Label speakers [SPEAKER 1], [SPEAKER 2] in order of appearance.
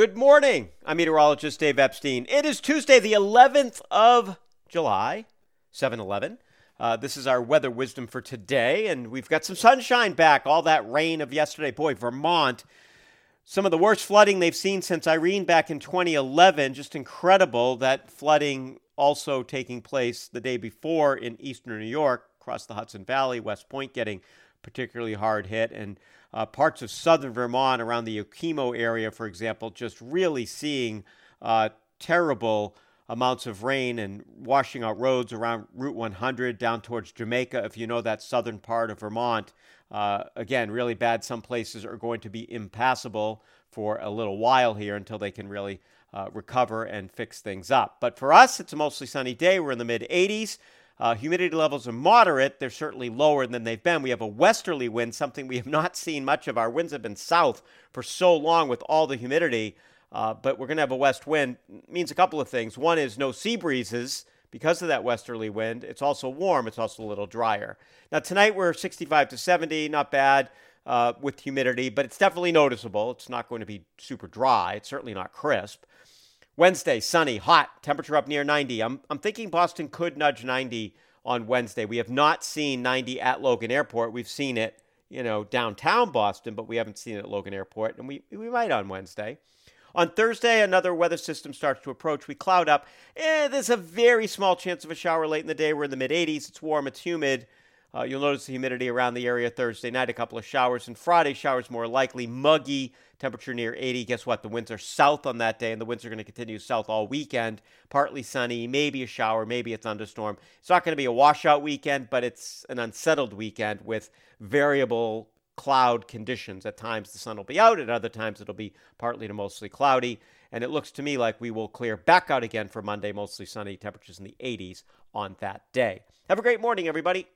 [SPEAKER 1] Good morning. I'm meteorologist Dave Epstein. It is Tuesday, the 11th of July, 7 11. Uh, this is our weather wisdom for today, and we've got some sunshine back. All that rain of yesterday. Boy, Vermont, some of the worst flooding they've seen since Irene back in 2011. Just incredible that flooding also taking place the day before in eastern New York, across the Hudson Valley, West Point getting particularly hard hit, and uh, parts of southern Vermont around the Okemo area, for example, just really seeing uh, terrible amounts of rain and washing out roads around Route 100 down towards Jamaica. If you know that southern part of Vermont, uh, again, really bad. Some places are going to be impassable for a little while here until they can really uh, recover and fix things up. But for us, it's a mostly sunny day. We're in the mid 80s. Uh, humidity levels are moderate. They're certainly lower than they've been. We have a westerly wind, something we have not seen much of. Our winds have been south for so long with all the humidity, uh, but we're going to have a west wind. It means a couple of things. One is no sea breezes because of that westerly wind. It's also warm. It's also a little drier. Now tonight we're 65 to 70, not bad uh, with humidity, but it's definitely noticeable. It's not going to be super dry. It's certainly not crisp. Wednesday, sunny, hot, temperature up near 90. I'm, I'm thinking Boston could nudge 90 on Wednesday. We have not seen 90 at Logan Airport. We've seen it, you know, downtown Boston, but we haven't seen it at Logan Airport, and we, we might on Wednesday. On Thursday, another weather system starts to approach. We cloud up. Eh, there's a very small chance of a shower late in the day. We're in the mid 80s. It's warm, it's humid. Uh, you'll notice the humidity around the area Thursday night, a couple of showers, and Friday showers more likely, muggy, temperature near 80. Guess what? The winds are south on that day, and the winds are going to continue south all weekend. Partly sunny, maybe a shower, maybe a thunderstorm. It's not going to be a washout weekend, but it's an unsettled weekend with variable cloud conditions. At times the sun will be out, at other times it'll be partly to mostly cloudy. And it looks to me like we will clear back out again for Monday, mostly sunny, temperatures in the 80s on that day. Have a great morning, everybody.